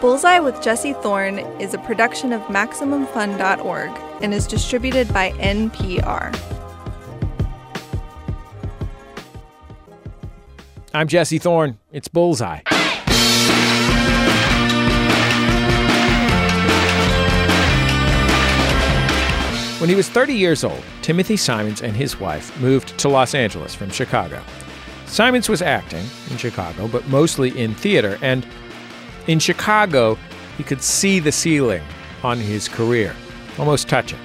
Bullseye with Jesse Thorn is a production of MaximumFun.org and is distributed by NPR. I'm Jesse Thorn. It's Bullseye. When he was 30 years old, Timothy Simons and his wife moved to Los Angeles from Chicago. Simons was acting in Chicago, but mostly in theater, and in Chicago, he could see the ceiling on his career, almost touch it.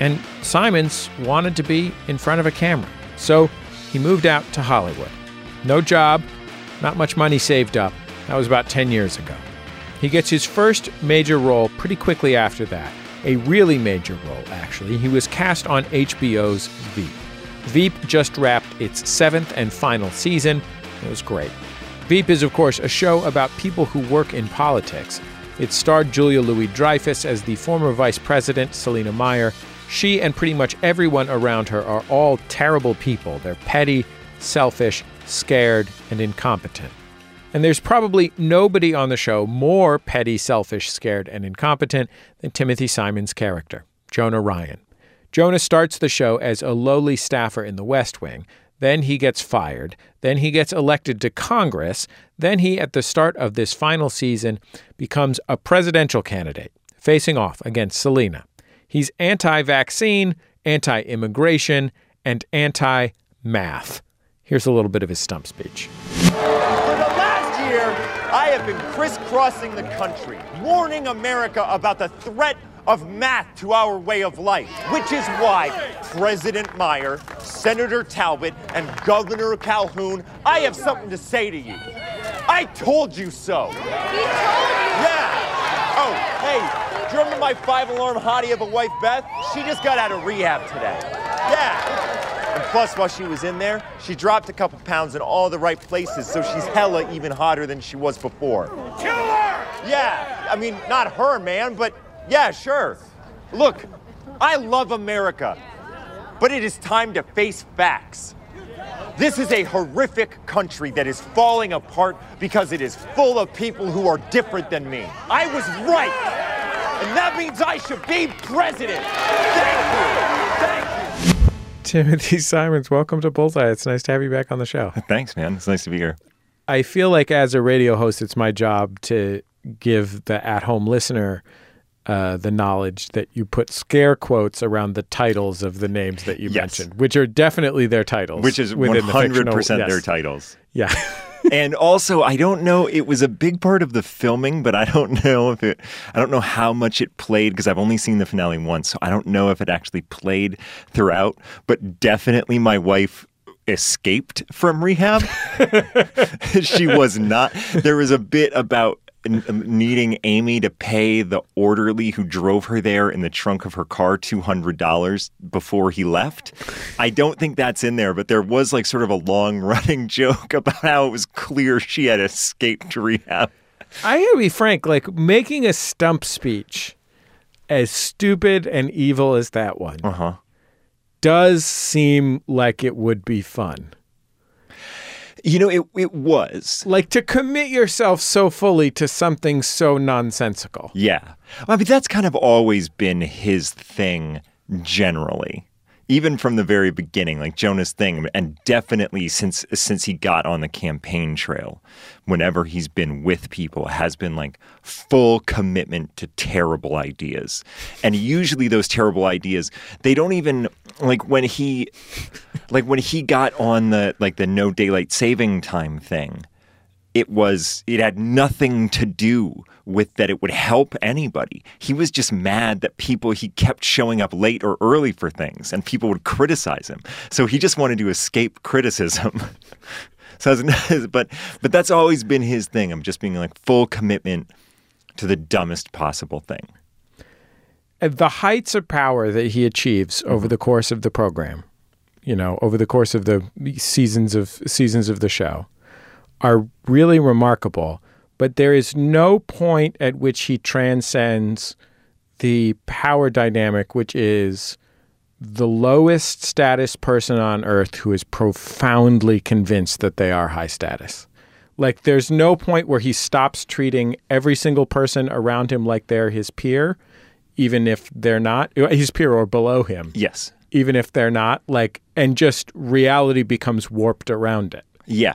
And Simons wanted to be in front of a camera, so he moved out to Hollywood. No job, not much money saved up. That was about 10 years ago. He gets his first major role pretty quickly after that. A really major role, actually. He was cast on HBO's Veep. Veep just wrapped its seventh and final season. It was great. Veep is, of course, a show about people who work in politics. It starred Julia Louis Dreyfus as the former vice president, Selina Meyer. She and pretty much everyone around her are all terrible people. They're petty, selfish, scared, and incompetent. And there's probably nobody on the show more petty, selfish, scared, and incompetent than Timothy Simon's character, Jonah Ryan. Jonah starts the show as a lowly staffer in the West Wing. Then he gets fired. Then he gets elected to Congress. Then he, at the start of this final season, becomes a presidential candidate, facing off against Selina. He's anti vaccine, anti immigration, and anti math. Here's a little bit of his stump speech. For the last year, I have been crisscrossing the country, warning America about the threat of math to our way of life, which is why President Meyer, Senator Talbot, and Governor Calhoun, I have something to say to you. I told you so. He told you. Yeah. Oh, hey, do you remember my five alarm hottie of a wife, Beth? She just got out of rehab today. Yeah. And plus, while she was in there, she dropped a couple pounds in all the right places, so she's hella even hotter than she was before. Kill her! Yeah, I mean, not her, man, but yeah, sure. Look, I love America, but it is time to face facts. This is a horrific country that is falling apart because it is full of people who are different than me. I was right, and that means I should be president. Thank you. Thank you. Timothy Simons, welcome to Bullseye. It's nice to have you back on the show. Thanks, man. It's nice to be here. I feel like as a radio host, it's my job to give the at home listener uh, the knowledge that you put scare quotes around the titles of the names that you Yes. mentioned, which are definitely their titles. Which is within the fictional- 100% their titles. Yeah. and also, I don't know. It was a big part of the filming, but I don't know if it. I don't know how much it played because I've only seen the finale once, so I don't know if it actually played throughout. But definitely, my wife escaped from rehab. she was not. There was a bit about needing Amy to pay the orderly who drove her there in the trunk of her car $200 before he left. I don't think that's in there, but there was like sort of a long running joke about how it was clear she had escaped rehab. I gotta be frank, like making a stump speech as stupid and evil as that one Uh huh. does seem like it would be fun. You know, it, it was. Like to commit yourself so fully to something so nonsensical. Yeah. I mean, that's kind of always been his thing generally. Even from the very beginning, like Jonah's thing, and definitely since since he got on the campaign trail, whenever he's been with people, has been like full commitment to terrible ideas. And usually those terrible ideas, they don't even like when he like when he got on the like the no daylight saving time thing it was it had nothing to do with that it would help anybody. He was just mad that people he kept showing up late or early for things and people would criticize him. So he just wanted to escape criticism. so it's- but but that's always been his thing. I'm just being like full commitment to the dumbest possible thing. Uh, The heights of power that he achieves over the course of the program, you know, over the course of the seasons of seasons of the show, are really remarkable. But there is no point at which he transcends the power dynamic, which is the lowest status person on earth who is profoundly convinced that they are high status. Like there's no point where he stops treating every single person around him like they're his peer, even if they're not uh, his peer or below him. Yes. Even if they're not, like and just reality becomes warped around it. Yeah.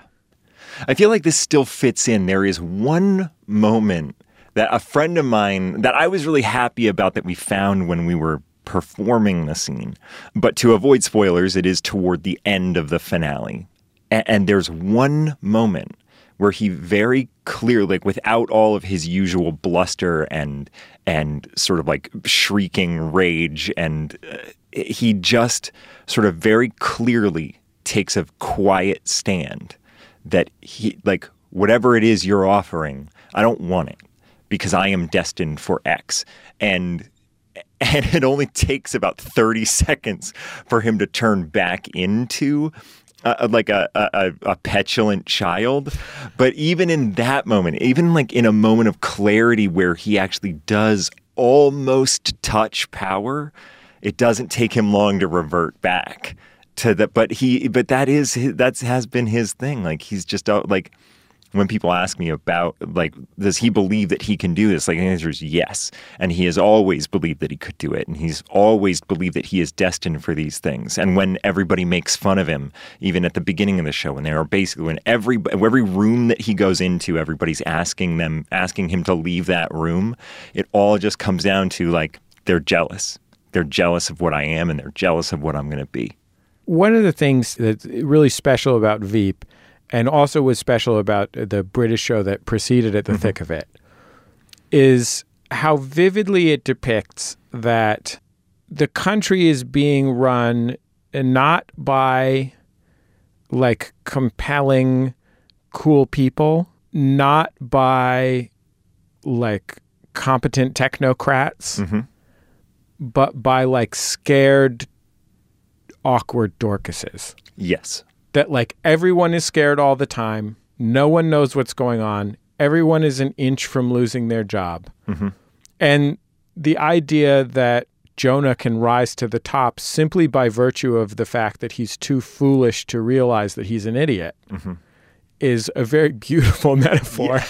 I feel like this still fits in. There is one moment that a friend of mine that I was really happy about that we found when we were performing the scene. But to avoid spoilers, it is toward the end of the finale. A- and there's one moment where he very clearly, like without all of his usual bluster and and sort of like shrieking rage, and uh, he just sort of very clearly takes a quiet stand that he like whatever it is you're offering, I don't want it because I am destined for X. And and it only takes about 30 seconds for him to turn back into like a, a, a petulant child. But even in that moment, even like in a moment of clarity where he actually does almost touch power, it doesn't take him long to revert back to that. But he, but that is that has been his thing. Like he's just uh, like when people ask me about like does he believe that he can do this? Like the answer is yes. And he has always believed that he could do it. And he's always believed that he is destined for these things. And when everybody makes fun of him even at the beginning of the show when they are basically when every every room that he goes into everybody's asking them asking him to leave that room it all just comes down to like they're jealous. They're jealous of what I am and they're jealous of what I'm going to be. One of the things that's really special about Veep and also was special about the British show that preceded it, The mm-hmm. Thick of It, is how vividly it depicts that the country is being run not by like compelling, cool people, not by like competent technocrats, mm-hmm. but by like scared, awkward Dorcases. Yes that like everyone is scared all the time. No one knows what's going on. Everyone is an inch from losing their job. Mm-hmm. And the idea that Jonah can rise to the top simply by virtue of the fact that he's too foolish to realize that he's an idiot mm-hmm. is a very beautiful metaphor.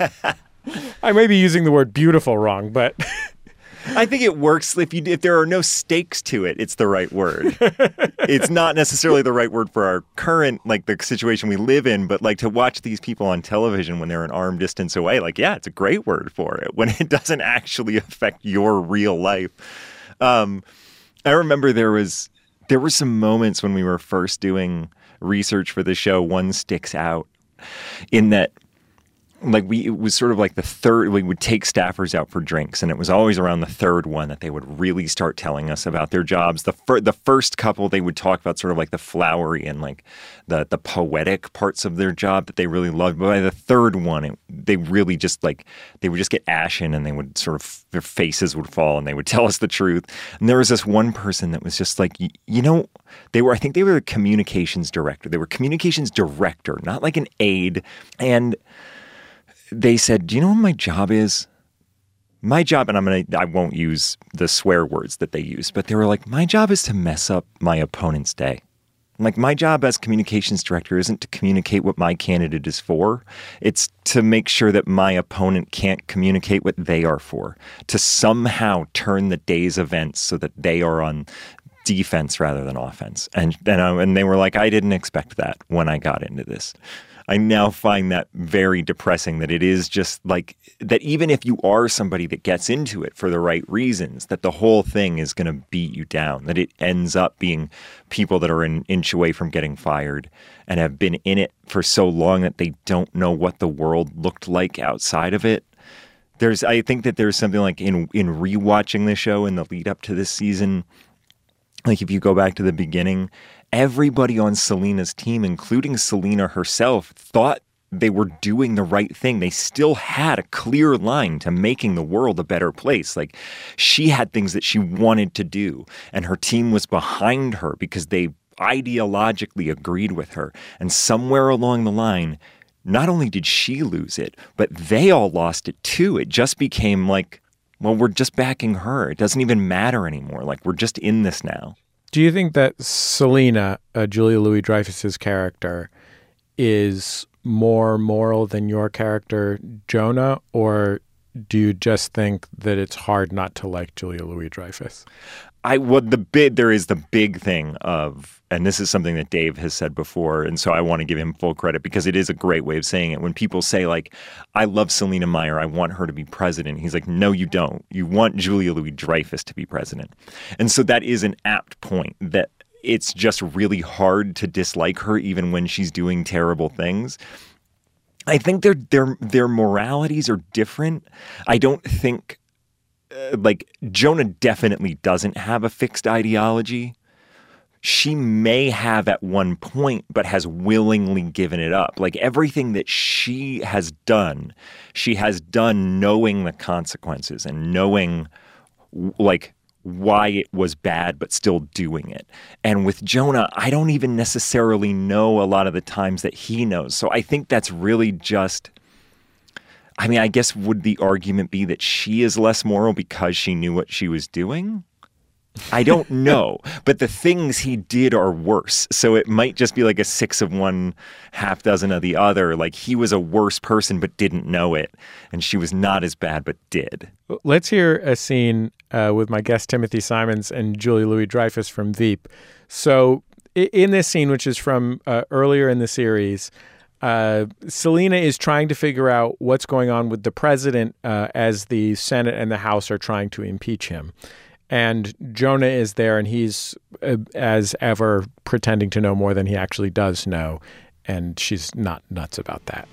Yeah. I may be using the word beautiful wrong, but I think it works if you if there are no stakes to it. It's the right word. it's not necessarily the right word for our current like the situation we live in, but like to watch these people on television when they're an arm distance away. Like, yeah, it's a great word for it when it doesn't actually affect your real life. Um, I remember there was there were some moments when we were first doing research for the show. One sticks out in that like we it was sort of like the third we would take staffers out for drinks and it was always around the third one that they would really start telling us about their jobs. The fir- the first couple they would talk about sort of like the flowery and like the the poetic parts of their job that they really loved. But by the third one it, they really just like they would just get ashen and they would sort of their faces would fall and they would tell us the truth. And there was this one person that was just like you know they were i think they were a communications director. They were communications director not like an aide. And they said, "Do you know what my job is?" My job, and I'm gonna, I won't use the swear words that they use, but they were like, "My job is to mess up my opponent's day." Like my job as communications director isn't to communicate what my candidate is for. It's to make sure that my opponent can't communicate what they are for. To somehow turn the day's events so that they are on defense rather than offense. And and, uh, and they were like, I didn't expect that when I got into this. I now find that very depressing that it is just like that even if you are somebody that gets into it for the right reasons, that the whole thing is going to beat you down, that it ends up being people that are an inch away from getting fired and have been in it for so long that they don't know what the world looked like outside of it. There's I think that there's something like in in rewatching the show in the lead up to this season, like if you go back to the beginning everybody on Selina's team, including Selina herself, thought they were doing the right thing. They still had a clear line to making the world a better place. Like she had things that she wanted to do, and her team was behind her because they ideologically agreed with her. And somewhere along the line, not only did she lose it, but they all lost it too. It just became like, well, we're just backing her. It doesn't even matter anymore. Like, we're just in this now. Do you think that Selina, uh, Julia Louis Dreyfus's character, is more moral than your character, Jonah, or do you just think that it's hard not to like Julia Louis Dreyfus? I what the big there is the big thing of and this is something that Dave has said before and so I want to give him full credit because it is a great way of saying it. When people say like I love Selina Meyer I want her to be president he's like no you don't. You want Julia Louis Dreyfus to be president. And so that is an apt point that it's just really hard to dislike her even when she's doing terrible things. I think their their their moralities are different. I don't think like Jonah definitely doesn't have a fixed ideology. She may have at one point, but has willingly given it up. Like everything that she has done, she has done knowing the consequences and knowing like why it was bad, but still doing it. And with Jonah, I don't even necessarily know a lot of the times that he knows. So I think that's really just I mean, I guess would the argument be that she is less moral because she knew what she was doing? I don't know, but the things he did are worse. So it might just be like a six of one, half dozen of the other. Like he was a worse person but didn't know it, and she was not as bad but did. Let's hear a scene uh, with my guest Timothy Simons and Julie Louis Dreyfus from Veep. So in this scene, which is from uh, earlier in the series, uh, Selina is trying to figure out what's going on with the president uh, as the Senate and the House are trying to impeach him. And Jonah is there, and he's, uh, as ever, pretending to know more than he actually does know. And she's not nuts about that.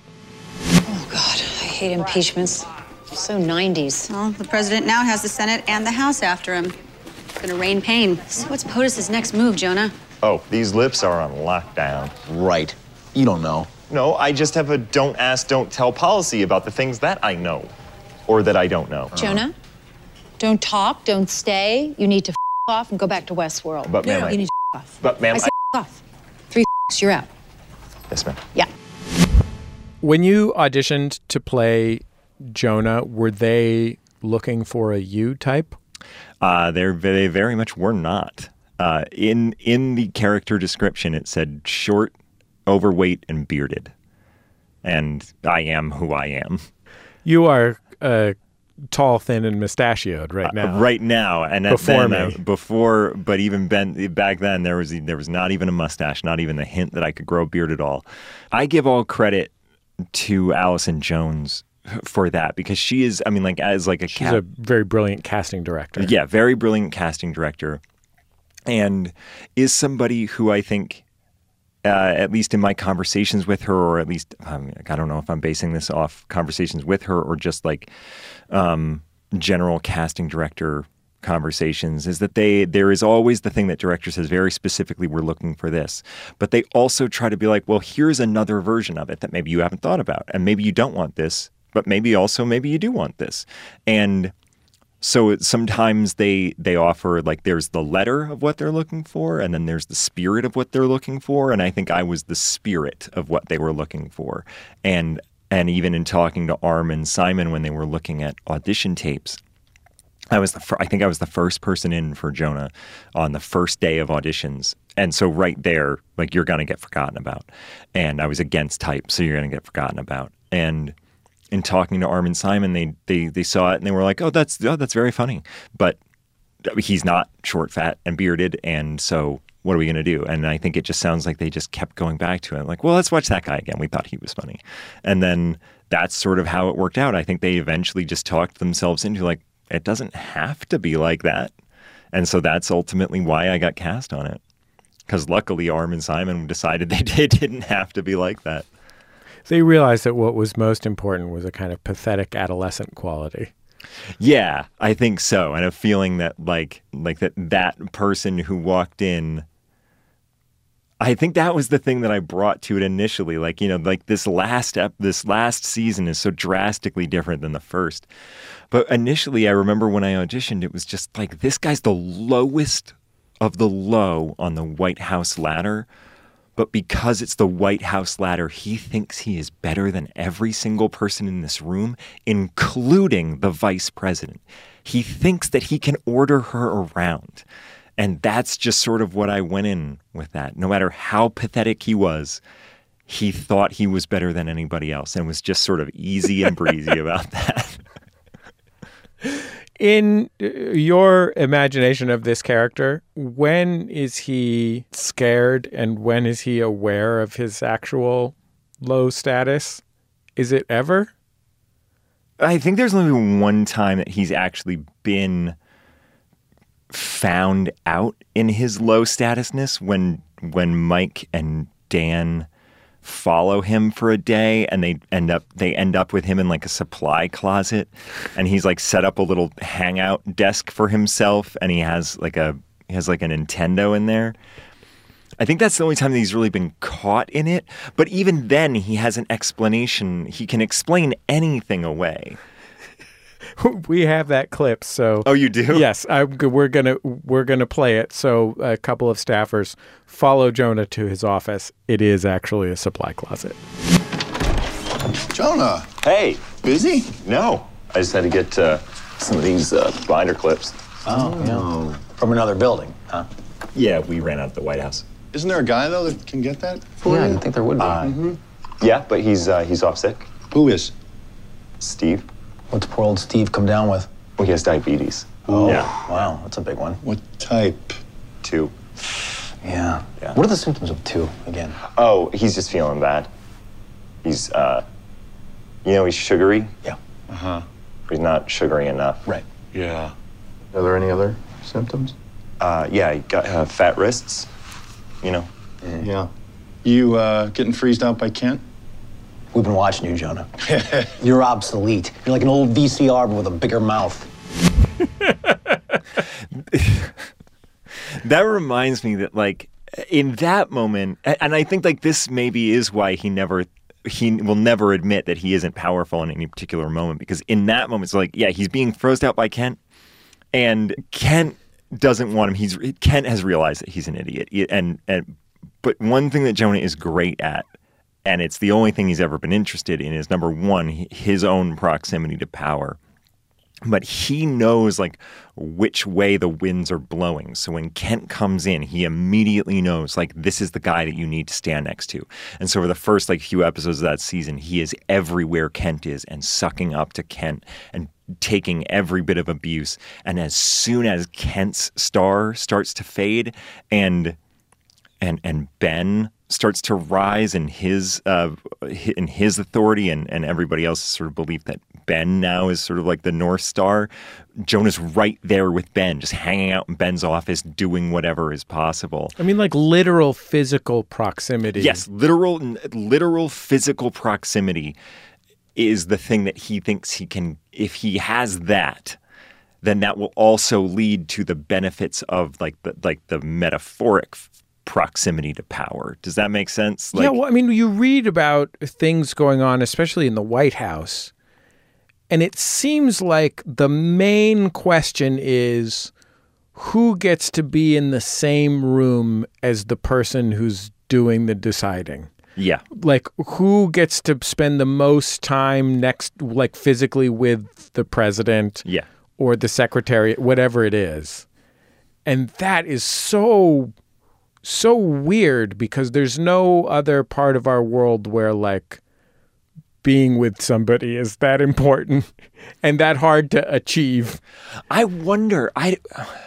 Oh, God, I hate impeachments. So 90s. Well, the president now has the Senate and the House after him. It's gonna rain pain. So what's POTUS's next move, Jonah? Oh, these lips are on lockdown. Right. You don't know. No, I just have a don't ask, don't tell policy about the things that I know or that I don't know. Jonah, don't talk, don't stay. You need to f- off and go back to Westworld. But, ma'am, I- you need to f- off. But, ma'am, I said f- off. Three f- you're out. Yes, ma'am. Yeah. When you auditioned to play Jonah, were they looking for a you type? Uh, they're, they very much were not. Uh, in in the character description, it said short, overweight, and bearded, and I am who I am You are uh, tall, thin, and mustachioed right now. right now. And Before then, uh, me. before, but even ben, back then, there was there was not even a mustache, not even the hint that I could grow a beard at all. I give all credit to Allison Jones for that because she is, I mean, like as like a She's cat, a very brilliant casting director. Yeah, very brilliant casting director, and is somebody who I think, uh, at least in my conversations with her, or at least um, I don't know if I'm basing this off conversations with her or just like um, general casting director conversations, is that they there is always the thing that director says very specifically we're looking for this, but they also try to be like, well, here's another version of it that maybe you haven't thought about, and maybe you don't want this, but maybe also maybe you do want this, and so sometimes they they offer like there's the letter of what they're looking for and then there's the spirit of what they're looking for and i think i was the spirit of what they were looking for and and even in talking to Armando Simon when they were looking at audition tapes I was the fir- I think I was the first person in for Jonah on the first day of auditions. And so right there, like you're gonna get forgotten about. And I was against type, so you're gonna get forgotten about. And in talking to Armando Simon, they they they saw it and they were like, "Oh, that's oh, that's very funny." But he's not short, fat, and bearded, and so what are we going to do? And I think it just sounds like they just kept going back to it. Like, well, let's watch that guy again. We thought he was funny. And then that's sort of how it worked out. I think they eventually just talked themselves into like, it doesn't have to be like that. And so that's ultimately why I got cast on it. Because luckily, Armando Simon decided they didn't have to be like that. They realized that what was most important was a kind of pathetic adolescent quality. Yeah, I think so. And a feeling that like like that that person who walked in I think that was the thing that I brought to it initially. Like, you know, like this last ep- this last season is so drastically different than the first. But initially I remember when I auditioned it was just like this guy's the lowest of the low on the White House ladder. But because it's the White House ladder, he thinks he is better than every single person in this room, including the vice president. He thinks that he can order her around. And that's just sort of what I went in with that. No matter how pathetic he was, he thought he was better than anybody else and was just sort of easy and breezy about that. In uh, your imagination of this character, when is he scared and when is he aware of his actual low status? Is it ever? I think there's only been one time that he's actually been found out in his low statusness when when Mike and Dan follow him for a day and they end up they end up with him in like a supply closet and he's like set up a little hangout desk for himself and he has like a he has like a Nintendo in there. I think that's the only time that he's really been caught in it, but even then he has an explanation. He can explain anything away. we have that clip, so Oh, you do? yes, I'm, g- we're gonna we're gonna play it. So a couple of staffers follow Jonah to his office. It is actually a supply closet. Jonah, Hey, busy? no. I just had to get uh, some of these uh, binder clips. Oh, yeah. From another building, huh? Yeah, we ran out of the White House. Isn't there a guy though that can get that for yeah, you? I think there would be. Yeah, but he's uh, he's off sick. Who is? Steve. What's poor old Steve come down with? Well, he has diabetes. Oh, Yeah. wow, that's a big one. What type? Two. Yeah. Yeah. What are the symptoms of two again? Oh, he's just feeling bad. He's, uh, you know, he's sugary, Yeah. Uh huh. but he's not sugary enough. Right. Yeah. Are there any other symptoms? Uh, yeah, he got uh, fat wrists. You know. Yeah. You uh, getting freezed out by Kent? We've been watching you, Jonah. You're obsolete. You're like an old VCR but with a bigger mouth. That reminds me that like in that moment and I think like this maybe is why he never he will never admit that he isn't powerful in any particular moment because in that moment it's like yeah he's being frozen out by Kent and Kent doesn't want him he's Kent has realized that he's an idiot and and but one thing that Jonah is great at and it's the only thing he's ever been interested in is number one his own proximity to power but he knows like which way the winds are blowing. So when Kent comes in, he immediately knows like this is the guy that you need to stand next to. And so for the first like few episodes of that season, he is everywhere Kent is and sucking up to Kent and taking every bit of abuse. And as soon as Kent's star starts to fade and and and Ben starts to rise in his uh, in his authority and and everybody else's sort of belief that Ben now is sort of like the North Star. Jonah's right there with Ben, just hanging out in Ben's office, doing whatever is possible. I mean, like literal physical proximity. Yes, literal literal physical proximity is the thing that he thinks he can if he has that then that will also lead to the benefits of like the like the metaphoric proximity to power. Does that make sense? Like yeah, well, I mean, you read about things going on, especially in the White House, and it seems like the main question is who gets to be in the same room as the person who's doing the deciding. yeah. Like, who gets to spend the most time next, like physically with the president Yeah. or the secretary, whatever it is. And that is so so weird because there's no other part of our world where like being with somebody is that important and that hard to achieve. I wonder. I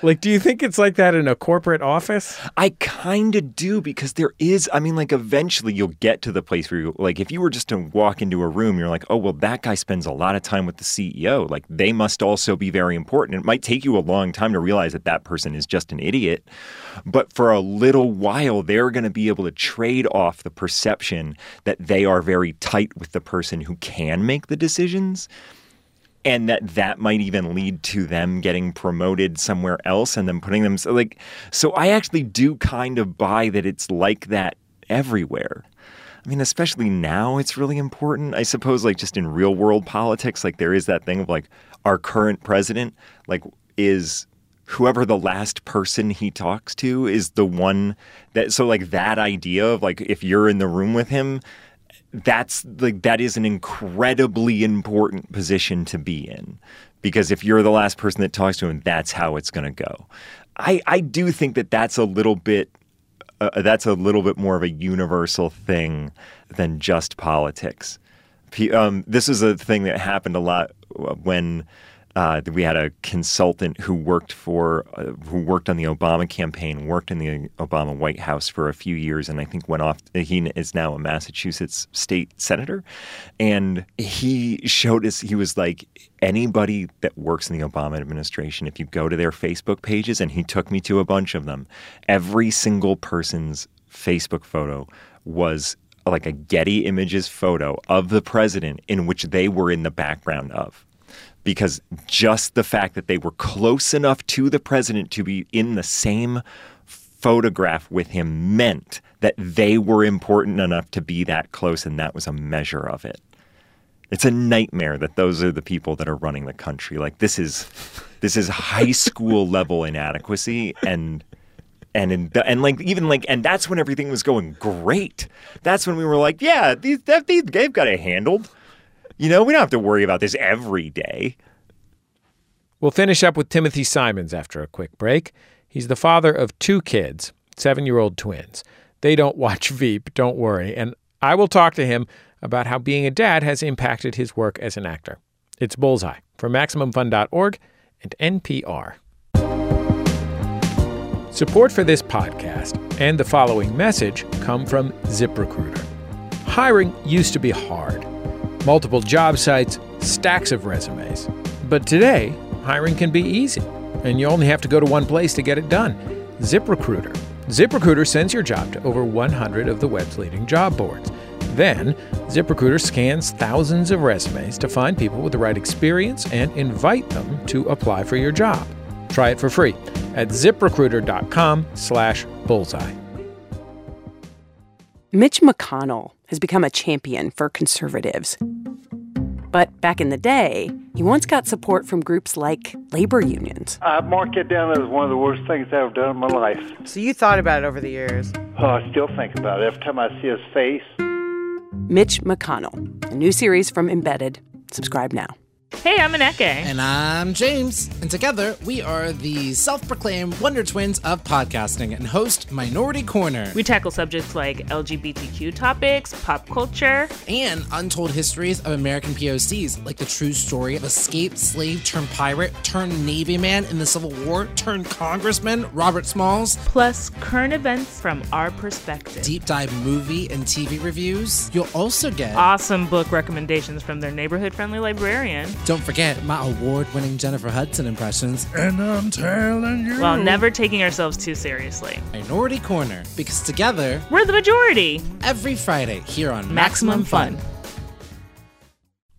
Like do you think it's like that in a corporate office? I kind of do because there is. I mean, like eventually you'll get to the place where you like if you were just to walk into a room, you're like, oh well, that guy spends a lot of time with the CEO. Like they must also be very important. It might take you a long time to realize that that person is just an idiot, but for a little while, they're going to be able to trade off the perception that they are very tight with the person who can make the decisions and that that might even lead to them getting promoted somewhere else and then putting them so like so i actually do kind of buy that it's like that everywhere. I mean especially now it's really important. I suppose like just in real world politics like there is that thing of like our current president like is whoever the last person he talks to is the one that so like that idea of like if you're in the room with him that's like that is an incredibly important position to be in because if you're the last person that talks to him that's how it's going to go i i do think that that's a little bit uh, that's a little bit more of a universal thing than just politics. Um, this is a thing that happened a lot when uh, we had a consultant who worked for uh, who worked on the Obama campaign, worked in the Obama White House for a few years, and I think went off. He is now a Massachusetts state senator, and he showed us. He was like anybody that works in the Obama administration. If you go to their Facebook pages, and he took me to a bunch of them, every single person's Facebook photo was like a Getty Images photo of the president in which they were in the background of because just the fact that they were close enough to the president to be in the same photograph with him meant that they were important enough to be that close, and that was a measure of it. It's a nightmare that those are the people that are running the country. Like this is this is high school level inadequacy and and in, and like even like and that's when everything was going great. That's when we were like, yeah, these these they've got it handled. You know, we don't have to worry about this every day. We'll finish up with Timothy Simons after a quick break. He's the father of two kids, seven year old twins. They don't watch Veep, don't worry. And I will talk to him about how being a dad has impacted his work as an actor. It's Bullseye from MaximumFun.org and NPR. Support for this podcast and the following message come from ZipRecruiter. Hiring used to be hard multiple job sites, stacks of resumes. But today, hiring can be easy, and you only have to go to one place to get it done ZipRecruiter. ZipRecruiter sends your job to over 100 of the web's leading job boards. Then, ZipRecruiter scans thousands of resumes to find people with the right experience and invite them to apply for your job. Try it for free at ziprecruiter.com slash bullseye. Mitch McConnell has become a champion for conservatives. But back in the day, he once got support from groups like labor unions. I mark it down as one of the worst things I've ever done in my life. So you thought about it over the years? Oh, I still think about it every time I see his face. Mitch McConnell, a new series from Embedded. Subscribe now. Hey, I'm Aneke. And I'm James. And together, we are the self proclaimed Wonder Twins of podcasting and host Minority Korner. We tackle subjects like LGBTQ topics, pop culture, and untold histories of American POCs, like the true story of escaped slave turned pirate turned Navy man in the Civil War turned Congressman Robert Smalls. plus current events from our perspective. Deep dive movie and TV reviews. You'll also get Awesome book recommendations from their neighborhood friendly librarian. Don't forget my award winning Jennifer Hudson impressions. And I'm telling you. While never taking ourselves too seriously. Minority Korner, because together, We're the majority. every Friday here on Maximum Fun.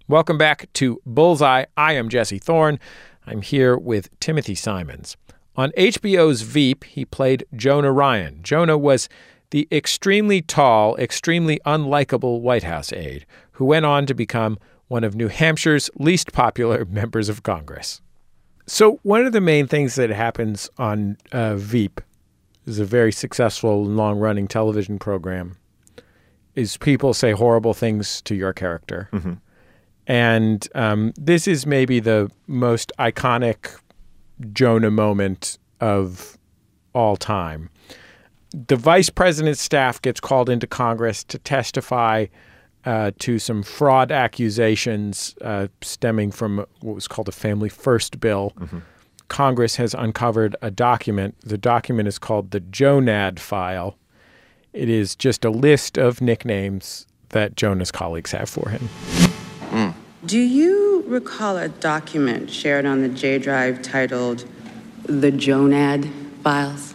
Welcome back to Bullseye. I am Jesse Thorn. I'm here with Timothy Simons. On HBO's Veep, he played Jonah Ryan. Jonah was the extremely tall, extremely unlikable White House aide who went on to become one of New Hampshire's least popular members of Congress. So, one of the main things that happens on uh, Veep is a very successful and long running television program is people say horrible things to your character. And um, this is maybe the most iconic Jonah moment of all time. The vice president's staff gets called into Congress to testify uh, to some fraud accusations uh, stemming from what was called a Family First bill. Congress has uncovered a document. The document is called the Jonad file. It is just a list of nicknames that Jonah's colleagues have for him. Do you recall a document shared on the J Drive titled The Jonad Files?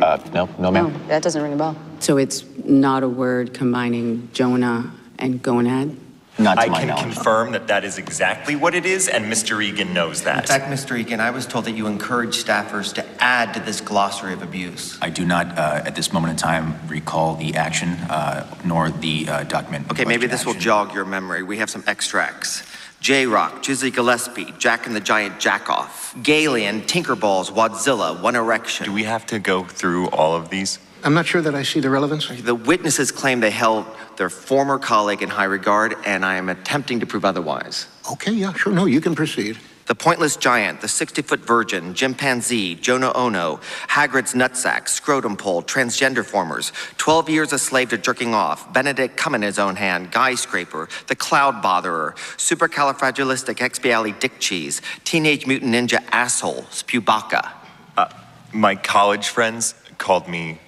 Uh, no, no, ma'am. No, that doesn't ring a bell. So it's not a word combining Jonah and gonad? Not to I my can knowledge. confirm that that is exactly what it is, and Mr. Egan knows that. In fact, Mr. Egan, I was told that you encourage staffers to add to this glossary of abuse. I do not, uh, at this moment in time, recall the action uh, nor the uh, document. Okay, maybe this will jog your memory. We have some extracts. J Rock, Jizzy Gillespie, Jack and the Giant Jackoff, Galian, Tinkerballs, Wadzilla, One Erection. Do we have to go through all of these? I'm not sure that I see the relevance. The witnesses claim they held their former colleague in high regard, and I am attempting to prove otherwise. Okay, yeah, sure. No, you can proceed. The The Pointless Giant, The 60 Foot Virgin, Chimpanzee, Jonah Ono, Hagrid's Nutsack, Scrotum Pole, Transgender Formers, 12 Years a Slave to Jerking Off, Benedict Come in His Own Hand, Guy Scraper, The Cloud Botherer, Supercalifragilisticexpialidocious Dick Cheese, Teenage Mutant Ninja Asshole, Spewbacca. Uh, my college friends called me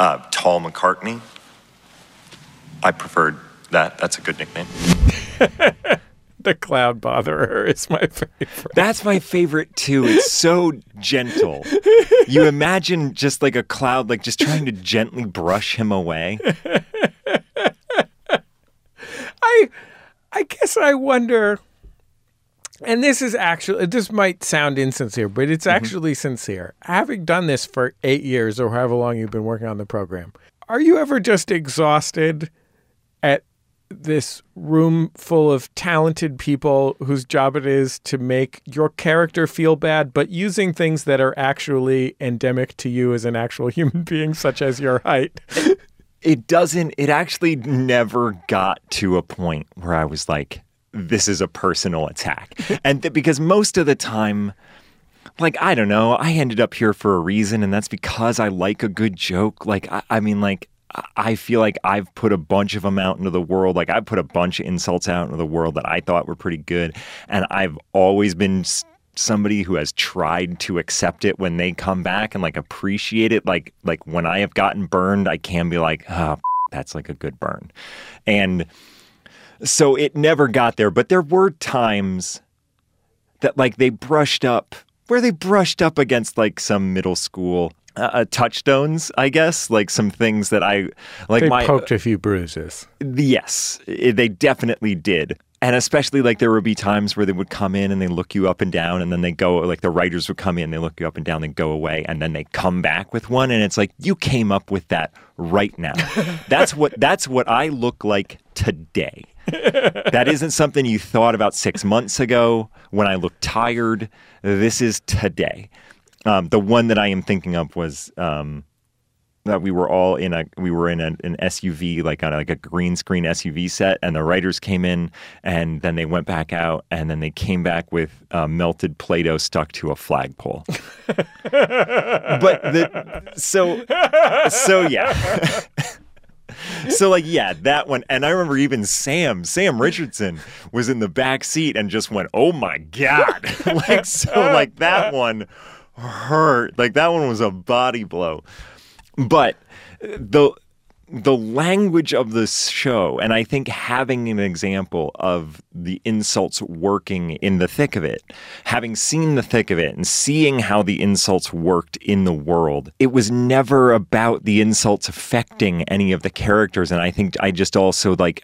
uh, Tall McCartney. I preferred that. That's a good nickname. the cloud botherer is my favorite. That's my favorite too. It's so gentle. You imagine just like a cloud, like just trying to gently brush him away. I, I guess I wonder. And this is actually, this might sound insincere, but it's mm-hmm. actually sincere. Having done this for eight years or however long you've been working on the program, are you ever just exhausted at this room full of talented people whose job it is to make your character feel bad, but using things that are actually endemic to you as an actual human being, such as your height? It doesn't, it actually never got to a point where I was like, this is a personal attack. and th- because most of the time, like, I don't know, I ended up here for a reason, and that's because I like a good joke. Like, I, I mean, like, I- feel like I've put a bunch of them out into the world. Like, I've put a bunch of insults out into the world that I thought were pretty good. And I've always been somebody who has tried to accept it when they come back and like appreciate it. Like, like when I have gotten burned, I can be like, oh, that's like a good burn. And, so it never got there, but there were times that like they brushed up where they brushed up against like some middle school uh, uh, touchstones, I guess, like some things that I like they my poked a few bruises. Yes, they definitely did. And especially like there would be times where they would come in and they look you up and down and then they go like the writers would come in, they look you up and down, they go away, and then they come back with one and it's like you came up with that right now. that's what that's what I look like today. that isn't something you thought about six months ago when I look tired. This is today. Um, the one that I am thinking of was um, that we were all in a we were in a, an SUV like on a, like a green screen SUV set, and the writers came in, and then they went back out, and then they came back with uh, melted Play-Doh stuck to a flagpole. but the so so yeah. so like yeah that one and i remember even sam sam richardson was in the back seat and just went oh my god like so like that one hurt. Like that one was a body blow. But the the language of this show and i think having an example of the insults working in the thick of it having seen the thick of it and seeing how the insults worked in the world it was never about the insults affecting any of the characters. And i think i just also like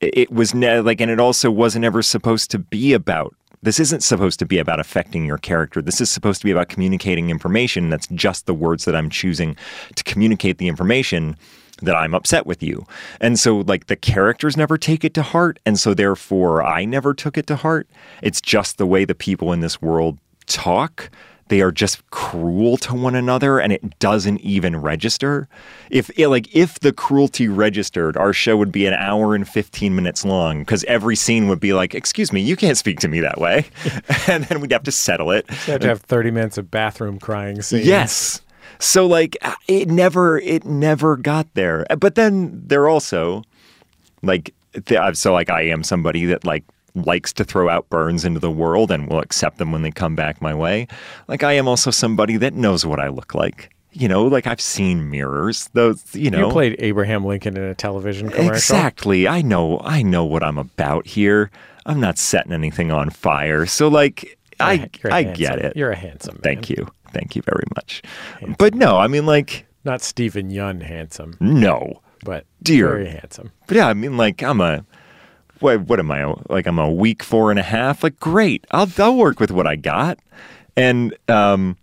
it was ne- like and it also wasn't ever supposed to be about this isn't supposed to be about affecting your character. This is supposed to be about communicating information. That's just the words that I'm choosing to communicate the information that I'm upset with you. And so, like, the characters never take it to heart. And so, therefore, I never took it to heart. It's just the way the people in this world talk. They are just cruel to one another and it doesn't even register. If eh, like if the cruelty registered, our show would be an hour and 15 minutes long because every scene would be like, "Excuse me, you can't speak to me that way." and then we'd have to settle it. You have to have 30 minutes of bathroom crying scenes. Yes. So like uh, it never it never got there. But then they're also like th- uh, so like I am somebody that like likes to throw out burns into the world and will accept them when they come back my way. Like I am also somebody that knows what I look like. You know, like I've seen mirrors. Those, you know, You played Abraham Lincoln in a television commercial. Exactly. I know. I know what I'm about here. I'm not setting anything on fire. So, like, I You're I handsome. get it. You're a handsome man. Thank you. Thank you very much. But no, I mean, like, Not Steven Yeun handsome, no, but dear. very handsome. But yeah, I mean, like, I'm a. What, what am I like? I'm a weak four and a half. Like, great. I'll I'll work with what I got, and um,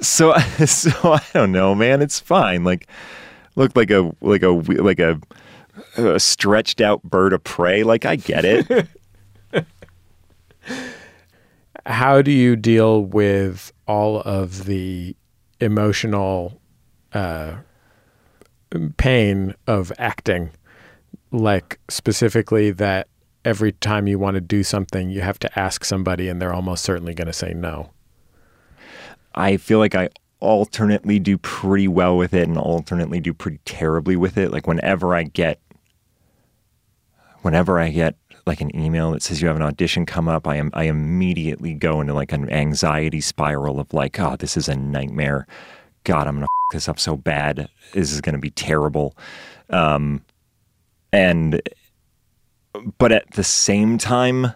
so so I don't know, man. It's fine. Like, looked like a like a like a, a stretched out bird of prey. Like, I get it. How do you deal with all of the emotional uh, pain of acting? Like, specifically, that every time you want to do something, you have to ask somebody and they're almost certainly going to say no? I feel like I alternately do pretty well with it and alternately do pretty terribly with it. Like whenever I get whenever I get like an email that says you have an audition come up, I am I immediately go into like an anxiety spiral of like, oh, this is a nightmare. God, I'm gonna f- this up so bad. This is gonna be terrible. Um, and but at the same time,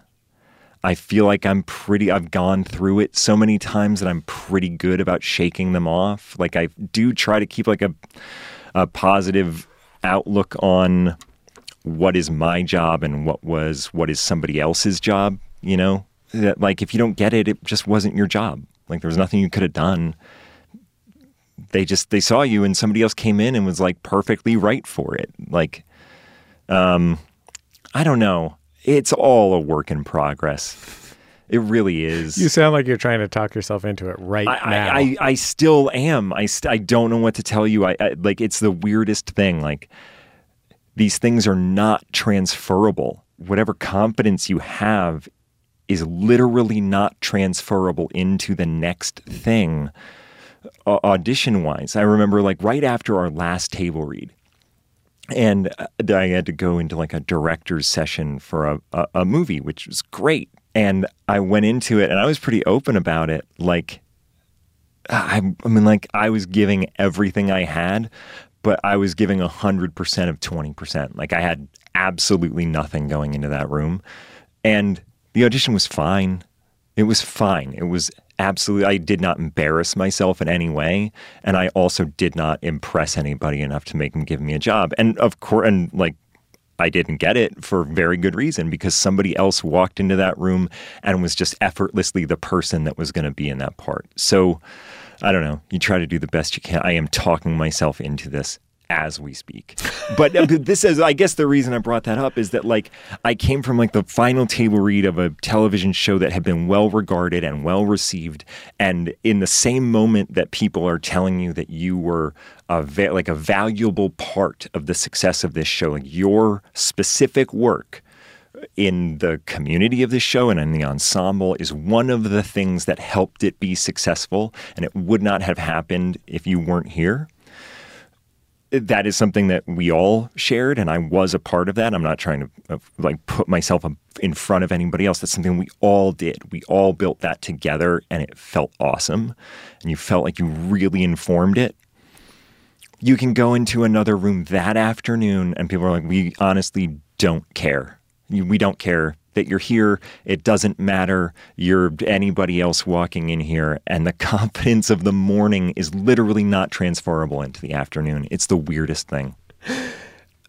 I feel like I'm pretty, I've gone through it so many times that I'm pretty good about shaking them off. Like I do try to keep like a, a positive outlook on what is my job and what was, what is somebody else's job, you know? That like if you don't get it, it just wasn't your job. Like there was nothing you could have done. They just, they saw you and somebody else came in and was like perfectly right for it. Like, um, I don't know. It's all a work in progress. It really is. You sound like you're trying to talk yourself into it right I, now. I, I, I still am. I, st- I don't know what to tell you. I, I like it's the weirdest thing. Like these things are not transferable. Whatever confidence you have is literally not transferable into the next thing. Uh, audition wise, I remember like right after our last table read, and uh, I had to go into like a director's session for a, a, a, movie, which was great. And I went into it and I was pretty open about it. Like, I, I mean, like I was giving everything I had, but I was giving 100% of 20%. Like I had absolutely nothing going into that room. And the audition was fine. It was fine. It was absolutely I did not embarrass myself in any way and I also did not impress anybody enough to make them give me a job. And of course and like I didn't get it for very good reason because somebody else walked into that room and was just effortlessly the person that was going to be in that part. So I don't know. You try to do the best you can. I am talking myself into this as we speak. But uh, this is, I guess, the reason I brought that up is that, like, I came from like the final table read of a television show that had been well regarded and well received, and in the same moment that people are telling you that you were a va- like a valuable part of the success of this show, like your specific work in the community of this show and in the ensemble is one of the things that helped it be successful, and it would not have happened if you weren't here that is something that we all shared and I was a part of that. I'm not trying to uh, like put myself in front of anybody else. That's something we all did. We all built that together and it felt awesome. And you felt like you really informed it. You can go into another room that afternoon and people are like, we honestly don't care. We don't care that you're here. It doesn't matter. You're anybody else walking in here. And the confidence of the morning is literally not transferable into the afternoon. It's the weirdest thing.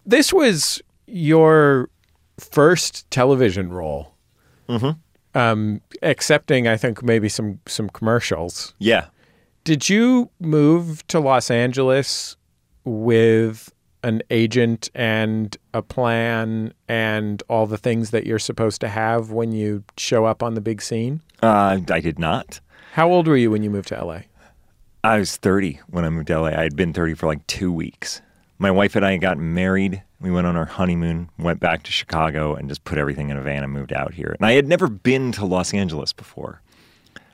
This was your first television role. Mm-hmm. Um, accepting, I think, maybe some some commercials. Yeah. Did you move to Los Angeles with an agent and a plan and all the things that you're supposed to have when you show up on the big scene? Uh, I did not. How old were you when you moved to LA? I was 30 when I moved to LA. I had been 30 for like two weeks. My wife and I got married. We went on our honeymoon, went back to Chicago, and just put everything in a van and moved out here. And I had never been to Los Angeles before.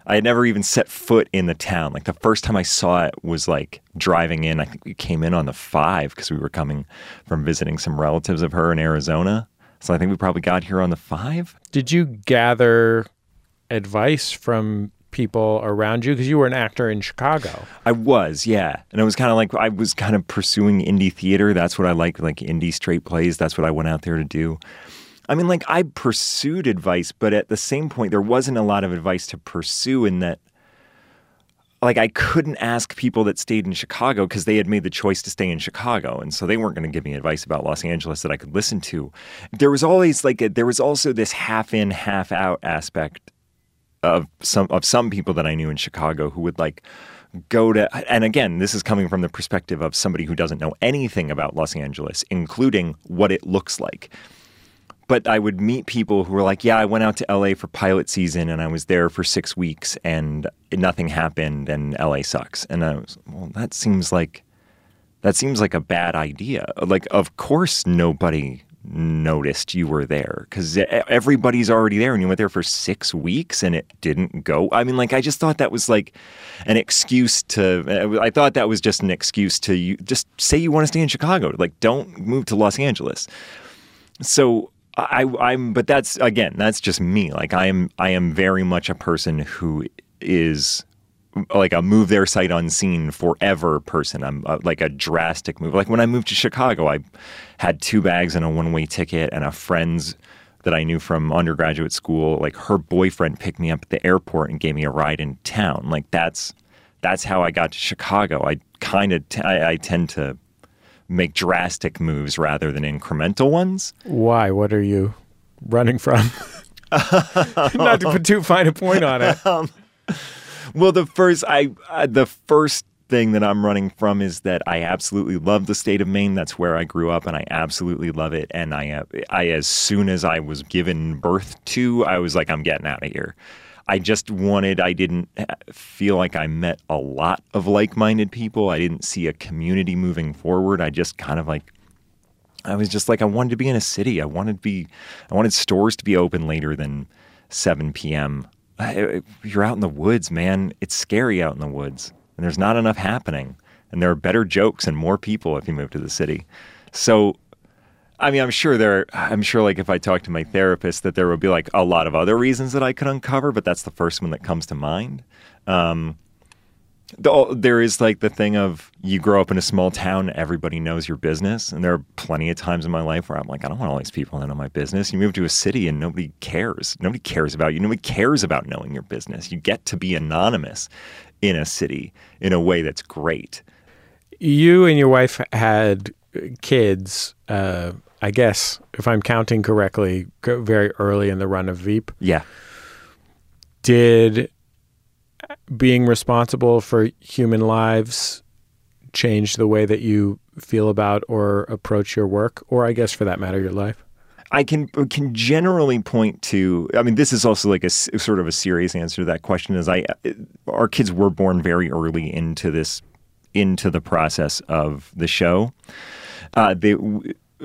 I had never even set foot in the town. Like the first time I saw it was like driving in. I think we came in on the five because we were coming from visiting some relatives of her in Arizona. So I think we probably got here on the five. Did you gather advice from people around you because you were an actor in Chicago? I was, yeah. And it was kind of like I was kind of pursuing indie theater. That's what I like, like indie straight plays. That's what I went out there to do. I mean, like I pursued advice, but at the same point, there wasn't a lot of advice to pursue in that. Like I couldn't ask people that stayed in Chicago because they had made the choice to stay in Chicago, and so they weren't going to give me advice about Los Angeles that I could listen to. There was always like a, there was also this half in, half out aspect of some of some people that I knew in Chicago who would like go to and again this is coming from the perspective of somebody who doesn't know anything about Los Angeles including what it looks like but I would meet people who were like, "Yeah, I went out to LA for pilot season and I was there for 6 weeks and nothing happened and LA sucks." And I was, "Well, that seems like that seems like a bad idea. Like of course nobody noticed you were there because everybody's already there and you went there for six weeks and it didn't go. I mean, like, I just thought that was like an excuse to, I thought that was just an excuse to you just say you want to stay in Chicago. Like, don't move to Los Angeles. So I, I'm, but that's again, that's just me. Like, I am, I am very much a person who is like a move their sight unseen forever person. I'm uh, like a drastic move. Like when I moved to Chicago, I had two bags and a one way ticket, and a friend's that I knew from undergraduate school. Like her boyfriend picked me up at the airport and gave me a ride in town. Like that's that's how I got to Chicago. I kind of t- I, I tend to make drastic moves rather than incremental ones. Why? What are you running from? Not to put too fine a point on it. Um, well, the first I uh, the first thing that I'm running from is that I absolutely love the state of Maine. That's where I grew up, and I absolutely love it. And I, I as soon as I was given birth to, I was like, I'm getting out of here. I just wanted. I didn't uh, feel like I met a lot of like-minded people. I didn't see a community moving forward. I just kind of like. I was just like I wanted to be in a city. I wanted to be. I wanted stores to be open later than 7 p.m you're out in the woods, man. It's scary out in the woods, and there's not enough happening. And there are better jokes and more people if you move to the city. So, I mean, I'm sure there. I'm sure, like, if I talk to my therapist, that there would be like a lot of other reasons that I could uncover, but that's the first one that comes to mind. Um, the, there is like the thing of you grow up in a small town, everybody knows your business. And there are plenty of times in my life where I'm like, I don't want all these people to know my business. You move to a city and nobody cares. Nobody cares about you. Nobody cares about knowing your business. You get to be anonymous in a city in a way that's great. You and your wife had kids, uh, I guess, if I'm counting correctly, very early in the run of Veep. Yeah. Did being responsible for human lives change the way that you feel about or approach your work, or I guess for that matter, your life? I can can generally point to. I mean, this is also like a sort of a serious answer to that question. Is I our kids were born very early into this into the process of the show. Uh,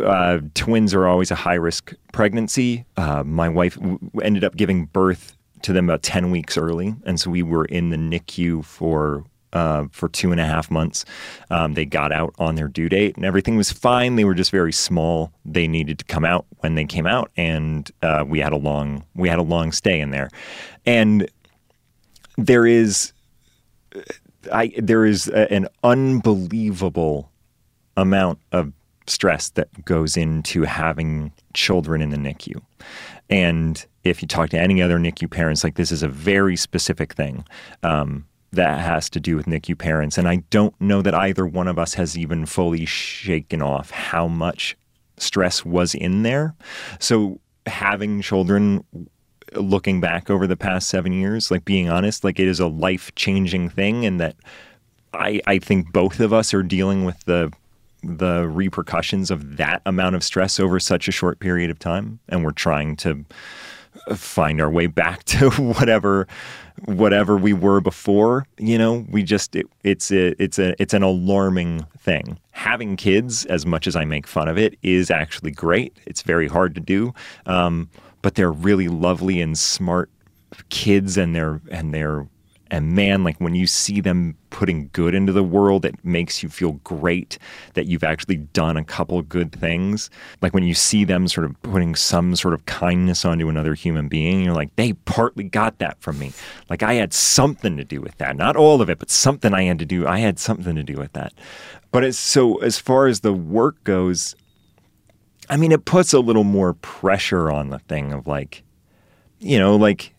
uh, twins are always a high risk pregnancy. Uh, my wife w- ended up giving birth to them about 10 weeks early. And so we were in the NICU for uh, for two and a half months. Um, they got out on their due date and everything was fine. They were just very small. They needed to come out when they came out, and uh, we had a long we had a long stay in there. And there is I there is a, an unbelievable amount of stress that goes into having children in the NICU. And if you talk to any other NICU parents, like this is a very specific thing um, that has to do with NICU parents. And I don't know that either one of us has even fully shaken off how much stress was in there. So having children looking back over the past seven years, like being honest, like it is a life changing thing, and that I, I think both of us are dealing with the the repercussions of that amount of stress over such a short period of time and we're trying to find our way back to whatever whatever we were before you know? We just it, it's a, it's a it's an alarming thing. Having kids as much as i make fun of it is actually great. It's very hard to do um, but they're really lovely and smart kids and they're and they're and man, like when you see them putting good into the world, it makes you feel great that you've actually done a couple good things. Like when you see them sort of putting some sort of kindness onto another human being, you're like, they partly got that from me. Like I had something to do with that. Not all of it, but something I had to do. I had something to do with that. But it's so as far as the work goes, I mean, it puts a little more pressure on the thing of like, you know, like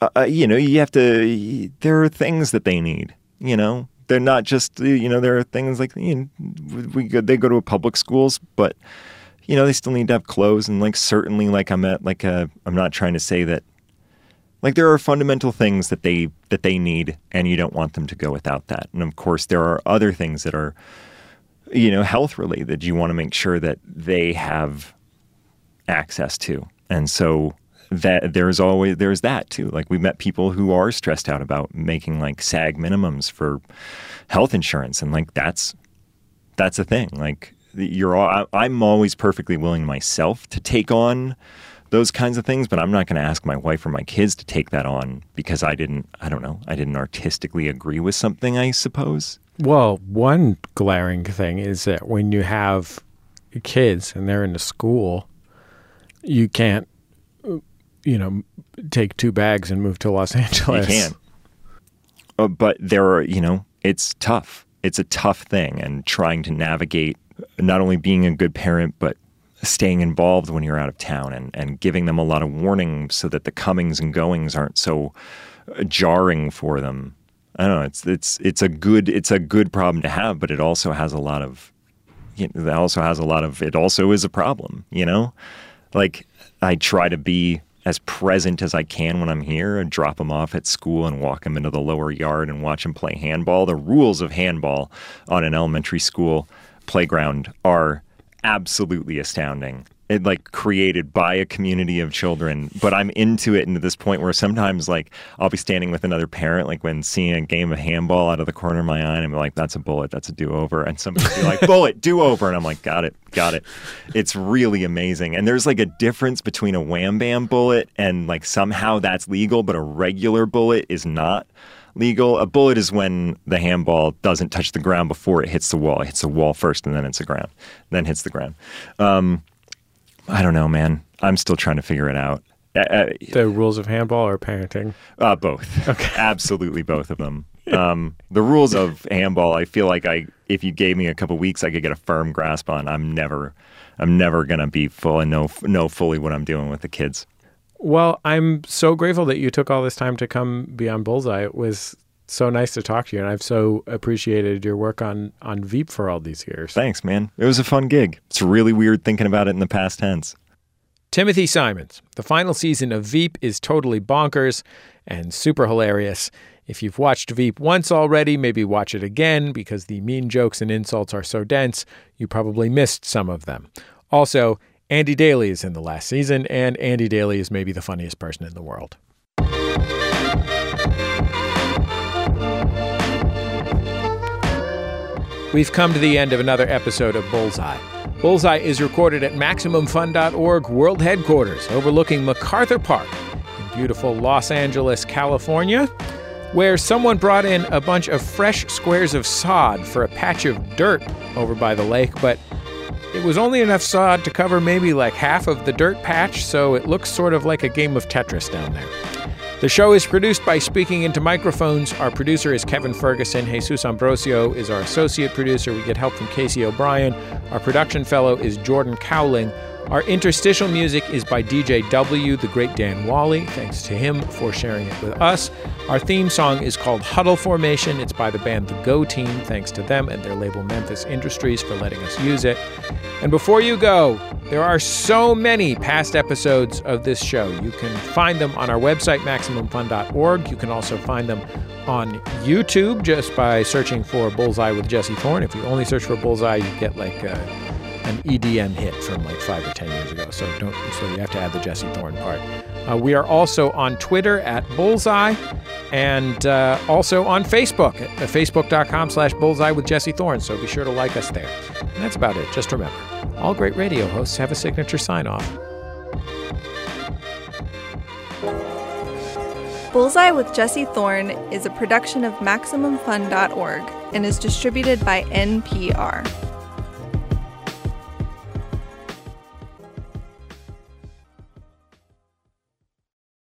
uh, uh, you know, you have to. There are things that they need. You know, they're not just. You know, there are things like you know, we go, they go to public schools, but you know, they still need to have clothes and like certainly like I'm at like a. I'm not trying to say that. Like there are fundamental things that they that they need, and you don't want them to go without that. And of course, there are other things that are, you know, health related. You want to make sure that they have access to, and so that there's always there's that too. Like we met people who are stressed out about making like SAG minimums for health insurance, and like that's that's a thing. Like you're all, I, I'm always perfectly willing myself to take on those kinds of things, but I'm not going to ask my wife or my kids to take that on because I didn't, I don't know, I didn't artistically agree with something, I suppose. Well, one glaring thing is that when you have kids and they're in the school, you can't, you know, take two bags and move to Los Angeles. You can't. Uh, but there are, you know, it's tough. It's a tough thing, and trying to navigate not only being a good parent, but staying involved when you're out of town and, and giving them a lot of warning so that the comings and goings aren't so uh, jarring for them. I don't know. It's it's it's a good it's a good problem to have, but it also has a lot of it also has a lot of it also is a problem. You know, like I try to be as present as I can when I'm here and drop them off at school and walk them into the lower yard and watch them play handball. The rules of handball on an elementary school playground are absolutely astounding. It like created by a community of children, but I'm into it and into this point where sometimes like I'll be standing with another parent, like when seeing a game of handball out of the corner of my eye, and I'm like, "That's a bullet, that's a do over," and somebody be like, "Bullet, do over," and I'm like, "Got it, got it." It's really amazing, and there's like a difference between a wham bam bullet and like somehow that's legal, but a regular bullet is not legal. A bullet is when the handball doesn't touch the ground before it hits the wall. It hits the wall first, and then it's the ground, then hits the ground. Um, I don't know, man. I'm still trying to figure it out. Uh, uh, The rules of handball or parenting? uh, both. Absolutely both of them. Um, the rules of handball, I feel like I, if you gave me a couple weeks, I could get a firm grasp on. I'm never, I'm never gonna be full and know know fully what I'm doing with the kids. Well, I'm so grateful that you took all this time to come be on Bullseye. It was so nice to talk to you, and I've so appreciated your work on on Veep for all these years. Thanks, man. It was a fun gig. It's really weird thinking about it in the past tense. Timothy Simons. The final season of Veep is totally bonkers and super hilarious. If you've watched Veep once already, maybe watch it again because the mean jokes and insults are so dense, you probably missed some of them. Also, Andy Daly is in the last season, and Andy Daly is maybe the funniest person in the world. We've come to the end of another episode of Bullseye. Bullseye is recorded at MaximumFun.org World Headquarters, overlooking MacArthur Park in beautiful Los Angeles, California, where someone brought in a bunch of fresh squares of sod for a patch of dirt over by the lake, but it was only enough sod to cover maybe like half of the dirt patch, so it looks sort of like a game of Tetris down there. The show is produced by Speaking Into Microphones. Our producer is Kevin Ferguson. Jesus Ambrosio is our associate producer. We get help from Casey O'Brien. Our production fellow is Jordan Cowling. Our interstitial music is by DJ W, the great Dan Wally. Thanks to him for sharing it with us. Our theme song is called Huddle Formation. It's by the band The Go Team. Thanks to them and their label Memphis Industries for letting us use it. And before you go, there are so many past episodes of this show. You can find them on our website, MaximumFun.org. You can also find them on YouTube just by searching for Bullseye with Jesse Thorn. If you only search for Bullseye, you get like uh, an EDM hit from like five or ten years ago. So don't. So you have to add the Jesse Thorn part. Uh, we are also on Twitter at Bullseye, and uh, also on Facebook at facebook.com/slash Bullseye with Jesse Thorn. So be sure to like us there. And that's about it. Just remember, all great radio hosts have a signature sign-off. Bullseye with Jesse Thorn is a production of MaximumFun.org and is distributed by NPR.